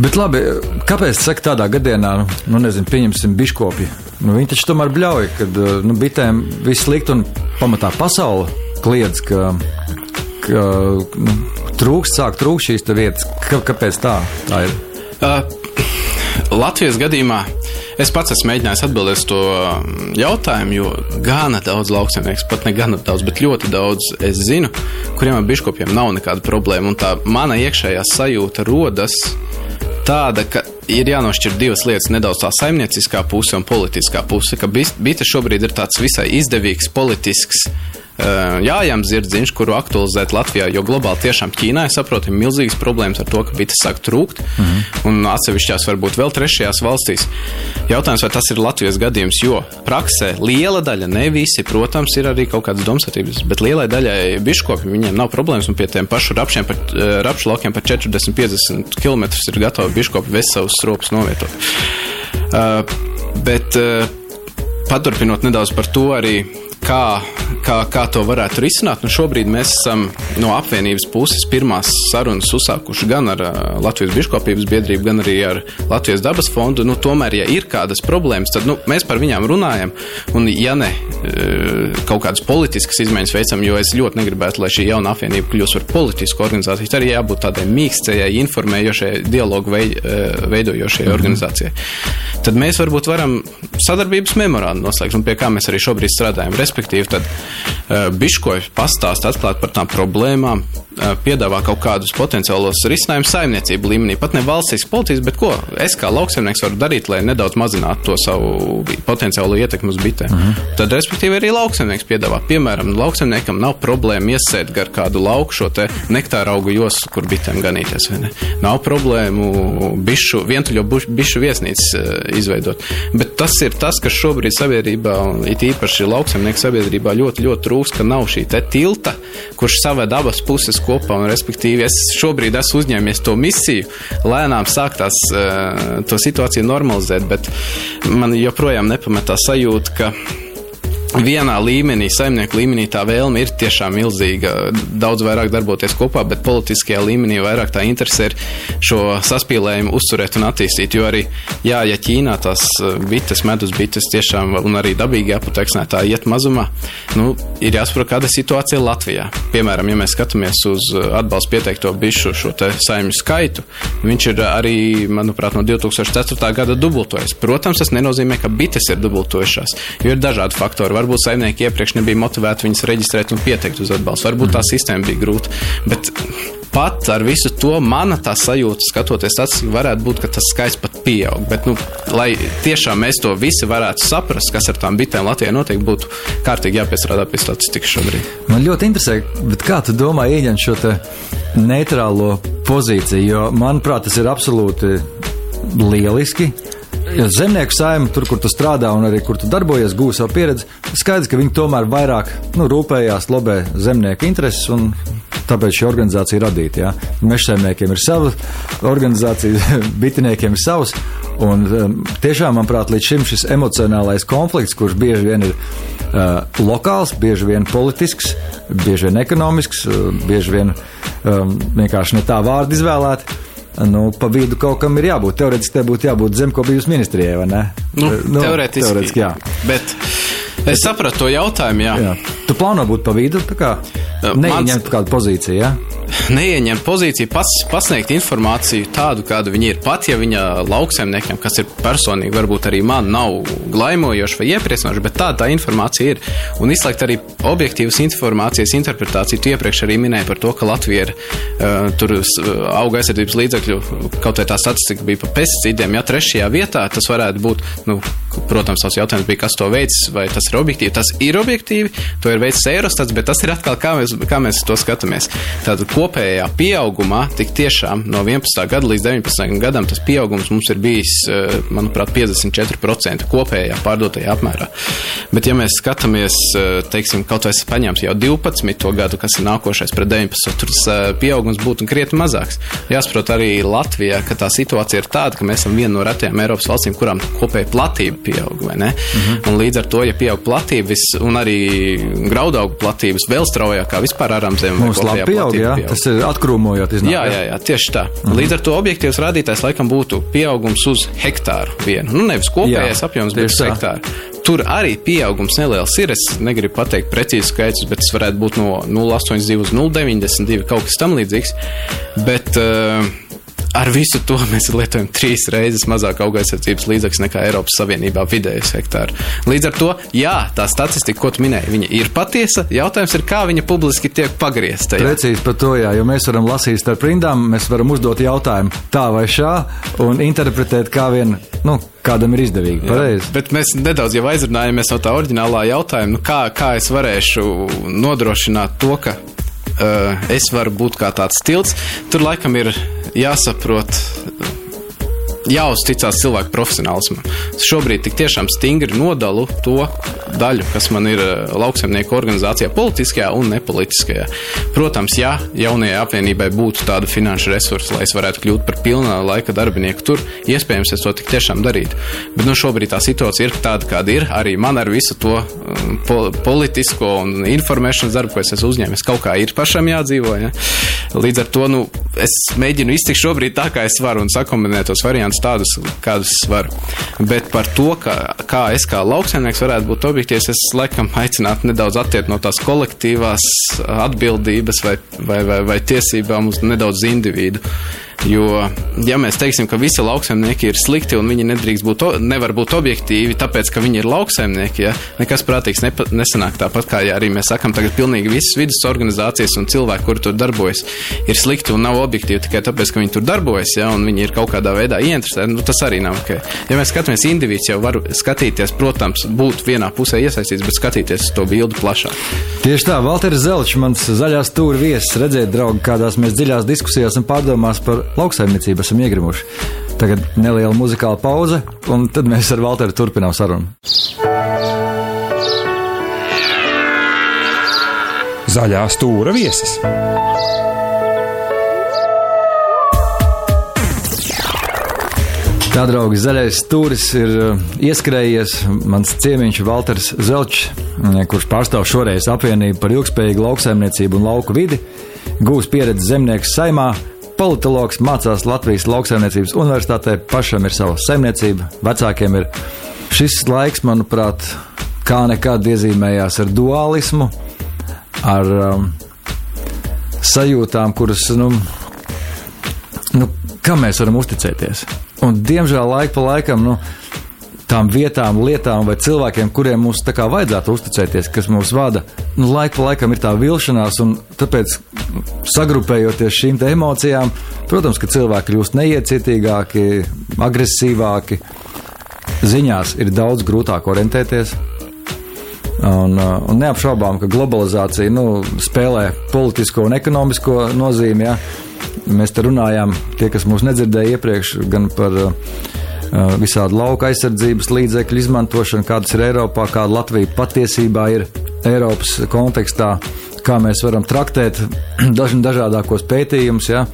Bet labi, kāpēc saka tādā gadienā, nu, nezinu, pieņemsim biškopi? Nu, viņi taču tomēr bļauj, ka nu, bitēm viss slikt un pamatā pasaule kliedz, ka, ka nu, trūkst, sāk trūkst šīs vietas. Kā, kāpēc tā, tā ir? Uh, Latvijas gadījumā es pats esmu mēģinājis atbildēt uz to jautājumu, jo gana daudz lauksaimnieks, pat ne gana daudz, bet ļoti daudz es zinu, kuriem ar biškopiem nav nekāda problēma. Un tā mana iekšējā sajūta rodas tāda, ka ir jānošķir divas lietas, nedaudz tā saimnieciskā puse un politiskā puse. Ka bite šobrīd ir tāds visai izdevīgs politisks jājām zirdziņš, kuru aktualizēt Latvijā, jo globāli tiešām Ķīnā, es saprotu, ir milzīgas problēmas ar to, ka bites sāk trūkt, mm -hmm. un atsevišķās varbūt vēl trešajās valstīs. Jautājums, vai tas ir Latvijas gadījums, jo praksē liela daļa, ne visi, protams, ir arī kaut kādas domstarības, bet lielai daļai biškopiem viņiem nav problēmas, un pie tiem pašu rapšiem, par, rapšu laukiem par 40-50 km ir gatavi biškopi vest savus stropus novietot. Uh, bet uh, paturpinot nedaudz par to arī kā, kā, kā to varētu risināt. Nu, šobrīd mēs esam no apvienības puses pirmās sarunas uzsākuši gan ar Latvijas biškopības biedrību, gan arī ar Latvijas dabas fondu. Nu, tomēr, ja ir kādas problēmas, tad nu, mēs par viņām runājam. Un, ja ne kaut kādas politiskas izmaiņas veicam, jo es ļoti negribētu, lai šī jauna apvienība kļūst par politisku organizāciju, tad arī jābūt tādai mīkstējai, informējošai, dialogu veidojošai mm -hmm. organizācijai. Tad mēs varbūt varam sadarbības memorandu noslēgt, un pie kā mēs arī šobrīd strādājam. Respektīvi, tad uh, biškoji pastāst atklāt par tām problēmām, uh, piedāvā kaut kādus potenciālos risinājumus saimniecību līmenī, pat ne valsts policijas, bet ko es kā lauksaimnieks varu darīt, lai nedaudz mazinātu to savu potenciālo ietekmi uz bitēm. Uh -huh. Tad, respektīvi, arī lauksaimnieks piedāvā. Piemēram, lauksaimniekam nav problēma iesēt gar kādu lauku šo te nektāra augu jostu, kur bitēm ganīties. Nav problēmu bišu, vientuļo bišu viesnīcu uh, izveidot. Bet tas ir tas, kas šobrīd sabiedrībā, it īpaši lauksaimnieku sabiedrībā ļoti, ļoti trūks, ka nav šī tilta, kurš saved abas puses kopā. Un, respektīvi, es šobrīd esmu uzņēmies to misiju, lēnām sāktās uh, to situāciju normalizēt, bet man joprojām nepametā sajūta, ka vienā līmenī, saimnieku līmenī tā vēlme ir tiešām milzīga, daudz vairāk darboties kopā, bet politiskajā līmenī vairāk tā interese ir šo saspīlējumu uzturēt un attīstīt. Jo arī, jā, ja Ķīnā tās uh, bites, medus bites tiešām un arī dabīgi aputeksnētāji iet mazumā, nu, ir jāsaprot, kāda ir situācija Latvijā. Piemēram, ja mēs skatāmies uz uh, atbalstu pieteikto bišu šo te saimju skaitu, viņš ir arī, manuprāt, no 2004. gada dubultojies. Protams, tas nenozīmē, ka bites ir dubultojušās, jo ir dažādi faktori Varbūt saimnieki iepriekš nebija motivēti viņus reģistrēt un pieteikt uz atbalstu. Varbūt tā sistēma bija grūta. Bet pat ar visu to mana tā sajūta, skatoties, tas varētu būt, ka tas skaits pat pieaug. Bet, nu, lai tiešām mēs to visi varētu saprast, kas ar tām bitēm Latvijā notiek, būtu kārtīgi jāpiestrādā pie statistikas šobrīd. Man ļoti interesē, kā tu domā ieņemt šo neitrālo pozīciju, jo, manuprāt, tas ir absolūti lieliski ja zemnieku saima, tur, kur tu strādā un arī kur tu darbojies, gūsi savu pieredzi, skaidrs, ka viņi tomēr vairāk nu, rūpējās, lobē zemnieku intereses un tāpēc šī organizācija ir radīta. Ja? Mežsaimniekiem ir sava organizācija, bitiniekiem ir savs. Un um, tiešām, manuprāt, līdz šim šis emocionālais konflikts, kurš bieži vien ir uh, lokāls, bieži vien politisks, bieži vien ekonomisks, uh, bieži vien um, vienkārši ne tā vārdu izvēlēti, Nu, pa vidu kaut kam ir jābūt. Teorētiski te būtu jābūt zemkopības ministrijai, vai ne? Nu, nu, teorētiski, teorētiski jā. Bet es sapratu to jautājumu, jā. jā. Tu plāno būt pa vidu, tā kā neieņemt Mans- kādu pozīciju, jā? Neieņemt pozīciju, pas, pasniegt informāciju tādu, kāda viņa ir. Pat ja viņa lauksaimniekiem, kas ir personīgi, varbūt arī man nav glaimojoša vai iepriecinoša, bet tāda tā informācija ir. Un izslēgt arī objektīvas informācijas interpretāciju. Tu iepriekš arī minēji par to, ka Latvija ir uh, tur s- auga aizsardzības līdzekļu, kaut vai tā statistika bija par pesticīdiem, ja trešajā vietā tas varētu būt, nu, protams, tas jautājums bija, kas to veids, vai tas ir objektīvi. Tas ir objektīvi, to ir veids Eirostats, bet tas ir atkal, kā mēs, kā mēs to skatāmies. Tātad kopējā pieaugumā, tik tiešām no 11. gada līdz 19. gadam, tas pieaugums mums ir bijis, eh, manuprāt, 54% kopējā pārdotajā apmērā. Bet, ja mēs skatāmies, eh, teiksim, kaut vai es paņemtu jau 12. gadu, kas ir nākošais pret 19. tur tas eh, pieaugums būtu krietni mazāks. Jāsaprot arī Latvijā, ka tā situācija ir tāda, ka mēs esam viena no retajām Eiropas valstīm, kurām kopēja platība pieaug, ne? Mhm. Un līdz ar to, ja pieaug platība vis- un arī graudaugu platības vēl straujākā vispār ārām zemē, Mums labi pieaug, jā? Tas ir atkrūmojot, iznāk. Jā, jā, jā, tieši tā. Mhm. Līdz ar to objektīvs rādītājs laikam būtu pieaugums uz hektāru vienu. Nu, nevis kopējais Jā, apjoms, bet uz tā. hektāru. Tur arī pieaugums neliels ir. Es negribu pateikt precīzi skaitļus, bet tas varētu būt no 0,82 uz 0,92 kaut kas tam līdzīgs. Bet uh, ar visu to mēs lietojam trīs reizes mazāk augaisardzības līdzekļus nekā Eiropas Savienībā vidējais hektāru. Līdz ar to, jā, tā statistika, ko tu minēji, viņa ir patiesa. Jautājums ir, kā viņa publiski tiek pagriezta. jā. Precīzi par to, jā, jo mēs varam lasīt starp rindām, mēs varam uzdot jautājumu tā vai šā un interpretēt kā vien, nu, kādam ir izdevīgi. Pareizi. Bet mēs nedaudz jau aizrunājāmies no tā oriģinālā jautājuma, nu kā, kā es varēšu nodrošināt to, ka uh, es varu būt kā tāds tilts. Tur laikam ir jāsaprot. Jāuzticās cilvēku profesionālismam. Es šobrīd tik tiešām stingri nodalu to daļu, kas man ir eh, lauksaimnieku organizācijā, politiskajā un nepolitiskajā. Protams, ja jaunajai apvienībai būtu tāda finanšu resursa, lai es varētu kļūt par pilnā laika darbinieku tur, iespējams, es to tik tiešām darītu. Bet nu, šobrīd tā situācija ir tāda, kāda ir. Arī man ar visu to um, po politisko un informēšanas darbu, ko es esmu uzņēmis, kaut kā ir pašam jādzīvo. Ja? Līdz ar to nu, es mēģinu iztikt šobrīd tā, kā es varu un sakombinēt tos variantus tādus, kādus es varu. Bet par to, kā, kā es kā lauksaimnieks varētu būt objektīvs, es laikam aicinātu nedaudz attiekt no tās kolektīvās atbildības vai, vai, vai, vai tiesībām uz nedaudz individu. Jo, ja mēs teiksim, ka visi lauksaimnieki ir slikti un viņi nedrīkst būt, nevar būt objektīvi, tāpēc, ka viņi ir lauksaimnieki, ja, nekas prātīgs nepa, nesanāk tāpat, kā ja arī mēs sakam, tagad pilnīgi visas vidas organizācijas un cilvēki, kuri tur darbojas, ir slikti un nav objektīvi tikai tāpēc, ka viņi tur darbojas, ja, un viņi ir kaut kādā veidā ieinteresēti, nu tas arī nav ok. Ja mēs skatāmies individs, jau var skatīties, protams, būt vienā pusē iesaistīts, bet skatīties uz to bildi plašāk. Tieši tā, Valters Zelčs, mans zaļās stūra viesis, redzēt, draugi, kādās mēs dziļās diskusijās un pārdomās par lauksaimniecību esam iegrimuši. Tagad neliela muzikāla pauze, un tad mēs ar Valteru turpinām sarunu. Zaļā stūra viesis. Tā, draugi, zaļais stūris ir uh, ieskrējies. Mans ciemiņš Valters Zelčs, mm, kurš pārstāv šoreiz apvienību par ilgspējīgu lauksaimniecību un lauku vidi, gūs pieredzi zemnieks saimā. Politologs mācās Latvijas lauksaimniecības universitātē, pašam ir sava saimniecība, vecākiem ir. Šis laiks, manuprāt, kā nekad iezīmējās ar dualismu, ar um, sajūtām, kuras, nu, nu, kam mēs varam uzticēties. Un, diemžēl, laika pa laikam, nu, tām vietām, lietām vai cilvēkiem, kuriem mums tā kā vajadzētu uzticēties, kas mūs vada, nu, laika pa laikam ir tā vilšanās, un tāpēc, sagrupējoties šīm emocijām, protams, ka cilvēki kļūst neiecietīgāki, agresīvāki. Ziņās ir daudz grūtāk orientēties. Un, uh, un neapšaubām, ka globalizācija nu, spēlē politisko un ekonomisko nozīmi. Ja? Mēs te runājām, tie, kas mūs nedzirdēja iepriekš, gan par uh, uh, visādu lauka aizsardzības līdzekļu izmantošanu, kādas ir Eiropā, kāda Latvija patiesībā ir Eiropas kontekstā, kā mēs varam traktēt dažādākos pētījumus. Ja?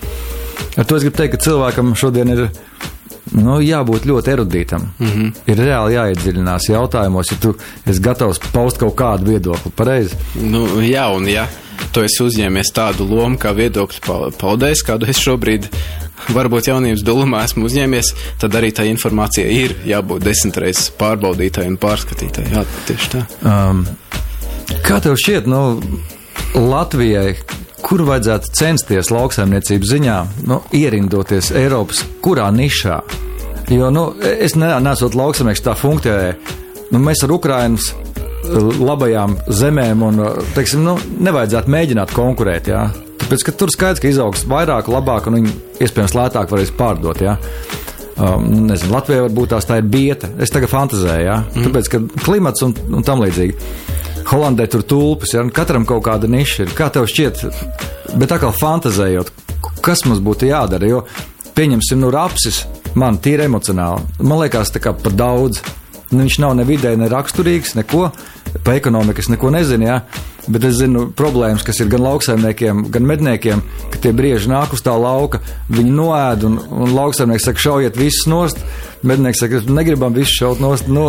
Ar to es gribu teikt, ka cilvēkam šodien ir nu, jābūt ļoti erudītam. Mm -hmm. Ir reāli jāiedziļinās jautājumos, ja tu esi gatavs paust kaut kādu viedokli. Pareizi. Nu, jā, un ja tu esi uzņēmies tādu lomu kā viedokļu pa- paudējs, kādu es šobrīd varbūt jaunības dulumā esmu uzņēmies, tad arī tā informācija ir jābūt desmit reizes pārbaudītai un pārskatītai. Jā, tieši tā. Um, kā tev šķiet, nu, Latvijai, kur vajadzētu censties lauksaimniecības ziņā, nu, ierindoties Eiropas kurā nišā? Jo, nu, es ne, nesot lauksaimnieks tā funkcijā, nu, mēs ar Ukrainas labajām zemēm un, teiksim, nu, nevajadzētu mēģināt konkurēt, jā. Tāpēc, ka tur skaidrs, ka izaugs vairāk, labāk un viņi iespējams lētāk varēs pārdot, jā. Um, nezinu, Latvijā varbūt tās tā ir bieta. Es tagad fantazēju, jā. Mm. Tāpēc, ka klimats un, un tam līdzīgi. Holandē tur tulpes, ja katram kaut kāda niša ir. Kā tev šķiet, bet tā kā fantazējot, kas mums būtu jādara, jo pieņemsim, nu, rapsis man tīri emocionāli. Man liekas, tā kā par daudz. Nu, viņš nav ne vidē, ne raksturīgs, neko. Pa ekonomikas neko nezinu, jā. Bet es zinu problēmas, kas ir gan lauksaimniekiem, gan medniekiem, ka tie brieži nāk uz tā lauka, viņi noēd, un, un lauksaimnieks saka, šaujiet visus nost. Mednieks saka, negribam visus šaut nost. Nu,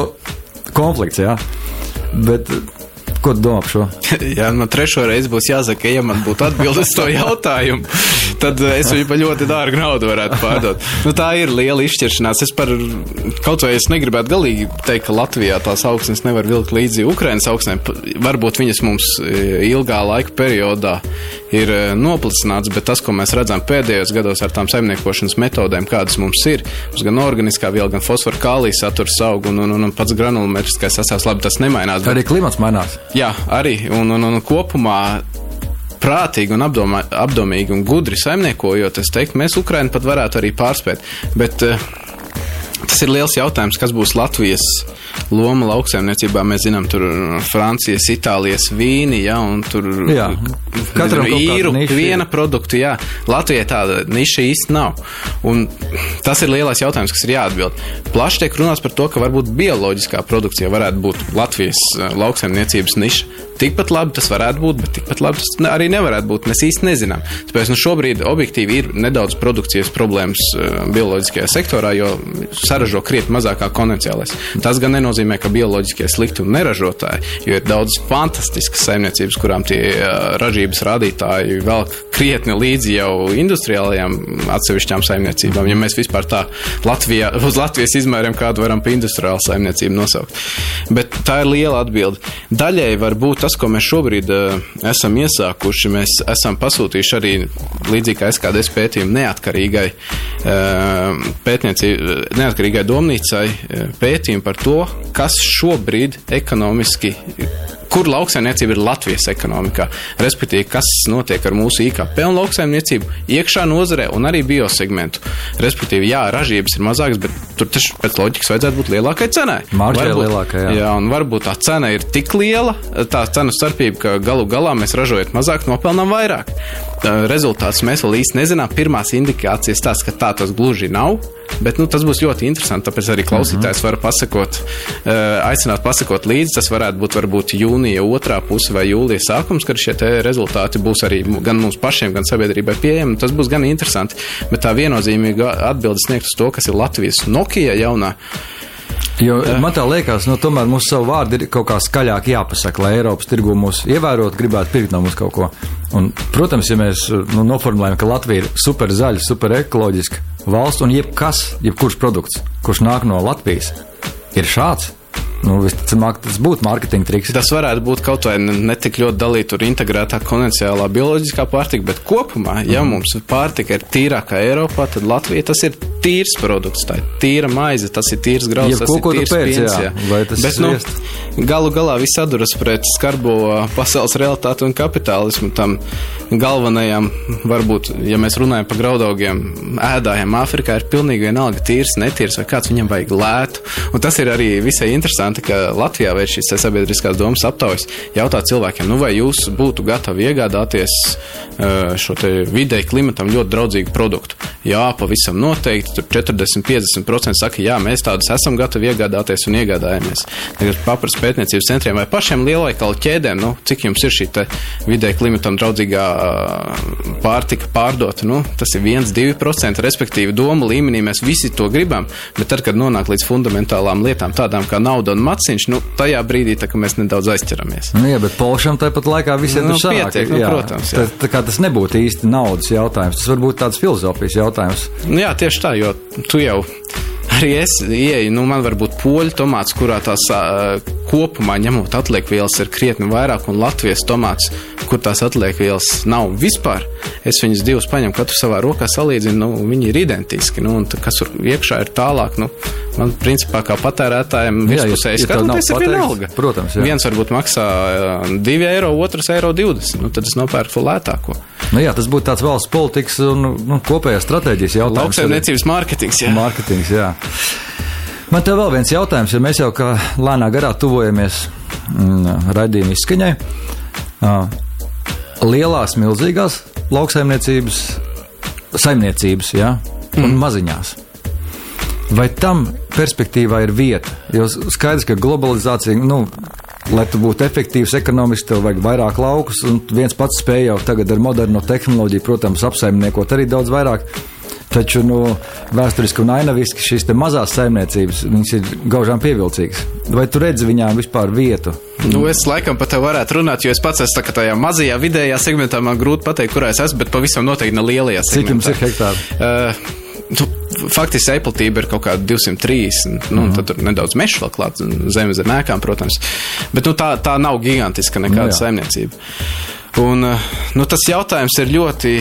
konflikts, jā. Bet Ko tu domā par šo? Jā, man trešo reizi būs jāsaka, ja man būtu atbildes to jautājumu, tad es viņu par ļoti dārgu naudu varētu pārdot. Nu, tā ir liela izšķiršanās. Es par kaut vai es negribētu galīgi teikt, ka Latvijā tās augsnes nevar vilkt līdzi Ukrainas augsnēm. Varbūt viņas mums e, ilgā laika periodā ir e, noplicināts, bet tas, ko mēs redzam pēdējos gados ar tām saimniekošanas metodēm, kādas mums ir, mums gan organiskā viela, gan fosforu kālijas saturs aug un, un, un, un pats granulometriskais sastāvs, labi, tas nemainās. Bet... Arī klimats mainās. Jā, arī. Un, un, un kopumā prātīgi un apdomā, apdomīgi un gudri saimniekojot, es teiktu, mēs Ukrainu pat varētu arī pārspēt. Bet uh, tas ir liels jautājums, kas būs Latvijas loma lauksaimniecībā. Mēs zinām, tur Francijas, Itālijas vīni, ja, un tur jā, katram īru viena produkta, jā. Latvijai tāda niša īsti nav. Un tas ir lielais jautājums, kas ir jāatbild. Plaši tiek runāts par to, ka varbūt bioloģiskā produkcija varētu būt Latvijas eh, lauksaimniecības niša. Tikpat labi tas varētu būt, bet tikpat labi tas arī nevarētu būt. Mēs īsti nezinām. Tāpēc nu, šobrīd objektīvi ir nedaudz produkcijas problēmas uh, bioloģiskajā sektorā, jo saražo krietni mazāk kā konvencionālais. Tas gan nenozīmē, ka bioloģiskie slikti un neražotāji, jo ir daudz fantastiskas saimniecības, kurām tie uh, ražības rādītāji velk krietni līdzi jau industriālajām atsevišķām saimniecībām. Ja mēs vispār tā Latvijā, uz Latvijas izmēriem kādu varam pa industriālu saimniecību nosaukt. Bet tā ir liela atbilde. Daļai var būt tas, ko mēs šobrīd uh, esam iesākuši, mēs esam pasūtījuši arī līdzīgi kā SKDS pētījumu neatkarīgai uh, pētniecībai, neatkarīgai domnīcai uh, pētījumu par to, kas šobrīd ekonomiski kur lauksaimniecība ir Latvijas ekonomikā, respektīvi, kas notiek ar mūsu IKP un lauksaimniecību iekšā nozarē un arī biosegmentu. Respektīvi, jā, ražības ir mazākas, bet tur taču pēc loģikas vajadzētu būt lielākai cenai. Māržai lielākai, jā. Jā, un varbūt tā cena ir tik liela, tā cenu starpība, ka galu galā mēs ražojot mazāk, nopelnām vairāk. Rezultātus mēs vēl īsti nezinām. Pirmās indikācijas tās, ka tā tas gluži nav. Bet nu, tas būs ļoti interesanti. Tāpēc arī klausītājs var pasakot, aicināt pasakot līdzi. Tas varētu būt varbūt jūnija otrā puse vai jūlija sākums, kad šie rezultāti būs arī gan mums pašiem, gan sabiedrībai pieejami. Tas būs gan interesanti. Bet tā viennozīmīga atbildes sniegt uz to, kas ir Latvijas Nokia jaunā. Jo man tā liekas, nu, tomēr mums savu vārdu ir kaut kā skaļāk jāpasaka, lai Eiropas tirgu mūs ievērot, gribētu pirkt no mums kaut ko. Un, protams, ja mēs nu, noformulējam, ka Latvija ir super zaļa, super ekoloģiska valsts, un jebkas, jebkurš produkts, kurš nāk no Latvijas, ir šāds, Nu, visticamāk, tas būtu mārketinga triks. Tas varētu būt kaut vai ne tik ļoti dalīta tur integrētā konvencionālā bioloģiskā pārtika, bet kopumā, ja mm. mums pārtika ir tīrākā Eiropā, tad Latvija tas ir tīrs produkts, tā ir tīra maize, tas ir tīrs grauds, tas ko, ir tīrs pēc, piens. Jā. Vai tas bet, nu, galu galā viss atduras pret skarbo pasaules realitāti un kapitālismu. Tam galvenajam, varbūt, ja mēs runājam par graudaugiem, ēdājiem Āfrikā, ir pilnīgi vienalga tīrs, netīrs vai kāds viņam vajag lētu. Un tas ir arī visai interesanti, ka Latvijā veids šīs sabiedriskās domas aptaujas jautā cilvēkiem, nu vai jūs būtu gatavi iegādāties šo te videi klimatam ļoti draudzīgu produktu. Jā, pavisam noteikti. Tur 40-50% saka, jā, mēs tādus esam gatavi iegādāties un iegādājamies. Tagad paprast pētniecības centriem vai pašiem lielveikalu ķēdēm, nu, cik jums ir šī vidē klimatam draudzīgā pārtika pārdota. Nu, tas ir 1-2%, respektīvi, doma līmenī mēs visi to gribam, bet tad, kad nonāk līdz fundamentālām lietām, tādām kā nauda un maciņš, nu, tajā brīdī tā, mēs nedaudz aizķeramies. Nu, jā, bet Polšam tāpat laikā visiem Nu, ir pietiek, nu, jā. protams, jā. Tā, tā kā tas nebūtu īsti naudas jautājums, tas varbūt tāds filozofijas jautājums. Nu, jā, tieši tā, jo tu jau arī es ieeju, nu, man varbūt poļu tomāts, kurā tās uh, kopumā ņemot atliekvielas ir krietni vairāk, un Latvijas tomāts, kur tās atliekvielas nav vispār. Es viņus divus paņemu, katru savā rokā salīdzinu, nu, viņi ir identiski, nu, tā, kas tur iekšā ir tālāk, nu, man principā kā patērētājiem ja- ja nav skatoties ir vienalga. protams, jā. Viens varbūt maksā 2 eiro, otrs eiro 20, nu, tad es nopērku lētāko. Nu, jā, tas būtu tāds valsts politikas un nu, kopējās stratēģijas jautājums. Lauksaimniecības mārketings, jā. Mārketings, jā. Man te vēl viens jautājums, jo mēs jau kā lēnā garā tuvojamies mm, raidījuma izskaņai. Uh, lielās, milzīgās lauksaimniecības, saimniecības, jā, un mm. maziņās. Vai tam perspektīvā ir vieta? Jo skaidrs, ka globalizācija, nu, lai tu būtu efektīvs ekonomiski, tev vajag vairāk laukus, un viens pats spēj jau tagad ar moderno tehnoloģiju, protams, apsaimniekot arī daudz vairāk. Taču nu, vēsturiski un ainaviski šīs mazās saimniecības ir gaužām pievilcīgas. Vai tu redzi viņām vispār vietu? Nu, es laikam par tevi varētu runāt, jo es pats esmu tā tajā mazajā, vidējā segmentā. Man grūti pateikt, kurā es esmu, bet pavisam noteikti ne lielajā Cik jums segmentā. ir hektāri? Uh, nu, faktiski eplatība ir kaut kāda 230, nu, mm. tad tur nedaudz meža vēl klāt, zeme zem ēkām, protams. Bet nu, tā, tā nav gigantiska nekāda Nu, saimniecība. Un, uh, nu, tas jautājums ir ļoti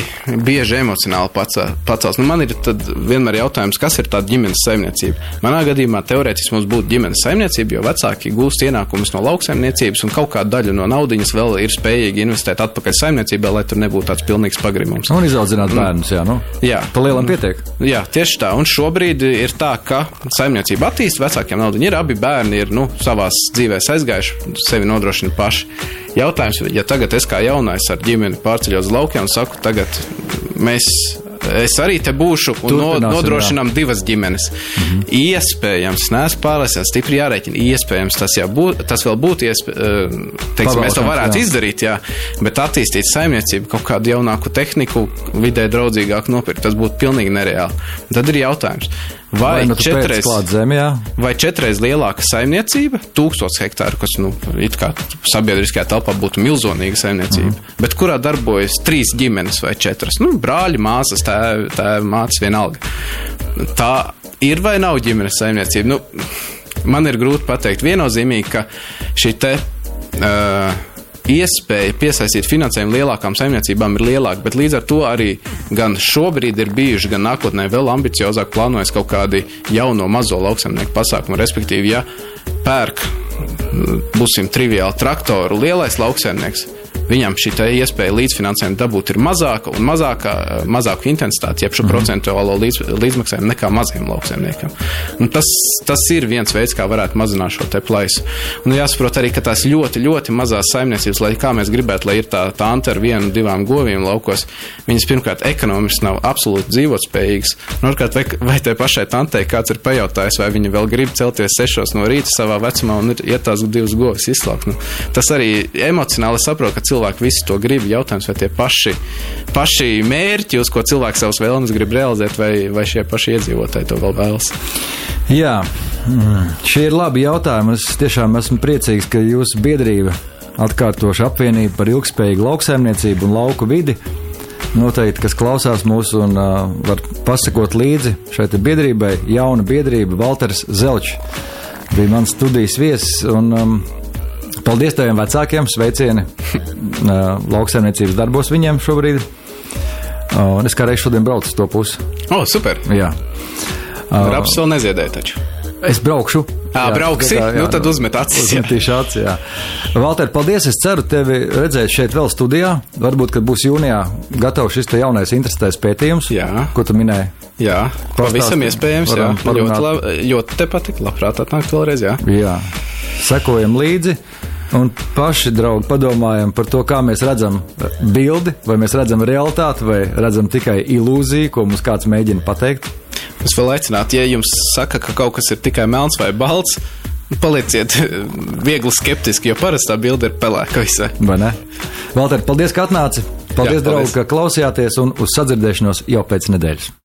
bieži emocionāli pacelts. Nu, man ir vienmēr jautājums, kas ir tāda ģimenes saimniecība. Manā gadījumā teorētiski mums būtu ģimenes saimniecība, jo vecāki gūst ienākumus no lauksaimniecības un kaut kāda daļa no naudiņas vēl ir spējīgi investēt atpakaļ saimniecībā, lai tur nebūtu tāds pilnīgs pagrimums. Un izaudzināt bērnus, jā, nu. Jā. Pa lielam pietiek. Jā, tieši tā. Un šobrīd ir tā, ka saimniecība attīstās, vecākiem nauda ir, abi bērni ir nu, savā dzīvē aizgājuši, sevi nodrošina paši. Jautājums, ja tagad es kā jaunais ar ģimeni pārceļos uz laukiem saku, tagad mēs. Es arī te būšu un Turpināsim, nodrošinām divas ģimenes. -hmm. Iespējams, neesmu pārliecināts, stipri jārēķina. Iespējams, tas, jau būt, tas vēl būtu iespējams. Teiksim, mēs to varētu jā. izdarīt, jā, bet attīstīt saimniecību, kaut kādu jaunāku tehniku, vidē draudzīgāku nopirkt, tas būtu pilnīgi nereāli. Tad ir jautājums, vai, Vai nu četreiz, jā? vai četreiz lielāka saimniecība, tūkstots hektāru, kas nu, it kā sabiedriskajā telpā būtu milzīga saimniecība, mm. bet kurā darbojas trīs ģimenes vai četras, nu, brāļi, māsas, tēvi, tēvi māsas vienalga. Tā ir vai nav ģimenes saimniecība? Nu, man ir grūti pateikt viennozīmīgi, ka šī te. Uh, Iespēja piesaistīt finansējumu lielākām saimniecībām ir lielāka, bet līdz ar to arī gan šobrīd ir bijuši, gan nākotnē vēl ambiciozāk plānojas kaut kādi jauno mazo lauksaimnieku pasākumu. Respektīvi, ja pērk, būsim triviāli, traktoru lielais lauksaimnieks, viņam šī iespēja līdzfinansējumu dabūt ir mazāka un mazāka, mazāku intensitāti, jeb šo mm. procentuālo līdz, līdzmaksājumu nekā maziem lauksaimniekam. Un tas, tas ir viens veids, kā varētu mazināt šo te plaisu. Un jāsaprot arī, ka tās ļoti, ļoti mazās saimniecības, lai kā mēs gribētu, lai ir tā, tā anta ar vienu, divām govīm laukos, viņas pirmkārt ekonomiski nav absolūti dzīvotspējīgas. Un otrkārt, vai, vai tai pašai tantei kāds ir pajautājis, vai viņa vēl grib celties sešos no rīta savā vecumā un iet tās divas govis izslaukt. Nu, tas arī emocionāli saprot, ka cilvēki visi to grib. Jautājums, vai tie paši, paši mērķi, uz ko cilvēks savus vēlmes grib realizēt, vai, vai šie paši iedzīvotāji to vēl vēlas. Jā, mm, šie ir labi jautājumi. Es tiešām esmu priecīgs, ka jūsu biedrība atkārtoša apvienība par ilgspējīgu lauksaimniecību un lauku vidi. Noteikti, kas klausās mūsu un uh, var pasakot līdzi šai biedrībai, jauna biedrība Valters Zelčs bija mans studijas viesis. Un, um, paldies taviem vecākiem, sveicieni lauksaimniecības darbos viņiem šobrīd. Un es kā reiz šodien braucu uz to pusi. O, oh, super! Jā. Raps vēl neziedēja taču. Es braukšu. Ā, brauksi? Nu, tad uzmet acis, jā. Uzmetīšu acis, jā. Valter, paldies. Es ceru tevi redzēt šeit vēl studijā. Varbūt, kad būs jūnijā gatavs šis te jaunais interesantais pētījums, Jā. ko tu minēji. Jā, pavisam iespējams. Jā, parunāt. ļoti, labi, ļoti te patīk. Labprāt, atnākt vēlreiz. Jā. Jā. Sekojam līdzi. Un paši, draugi, padomājam par to, kā mēs redzam bildi, vai mēs redzam realitāti, vai redzam tikai ilūziju, ko mums kāds mēģina pateikt. Es vēl aicinātu, ja jums saka, ka kaut kas ir tikai melns vai balts, palieciet viegli skeptiski, jo parasti tā bilde ir pelēka visai. Vai ne? Valter, paldies, ka atnāci. Paldies, Jā, paldies. draugi, ka klausījāties un uz sadzirdēšanos jau pēc nedēļas.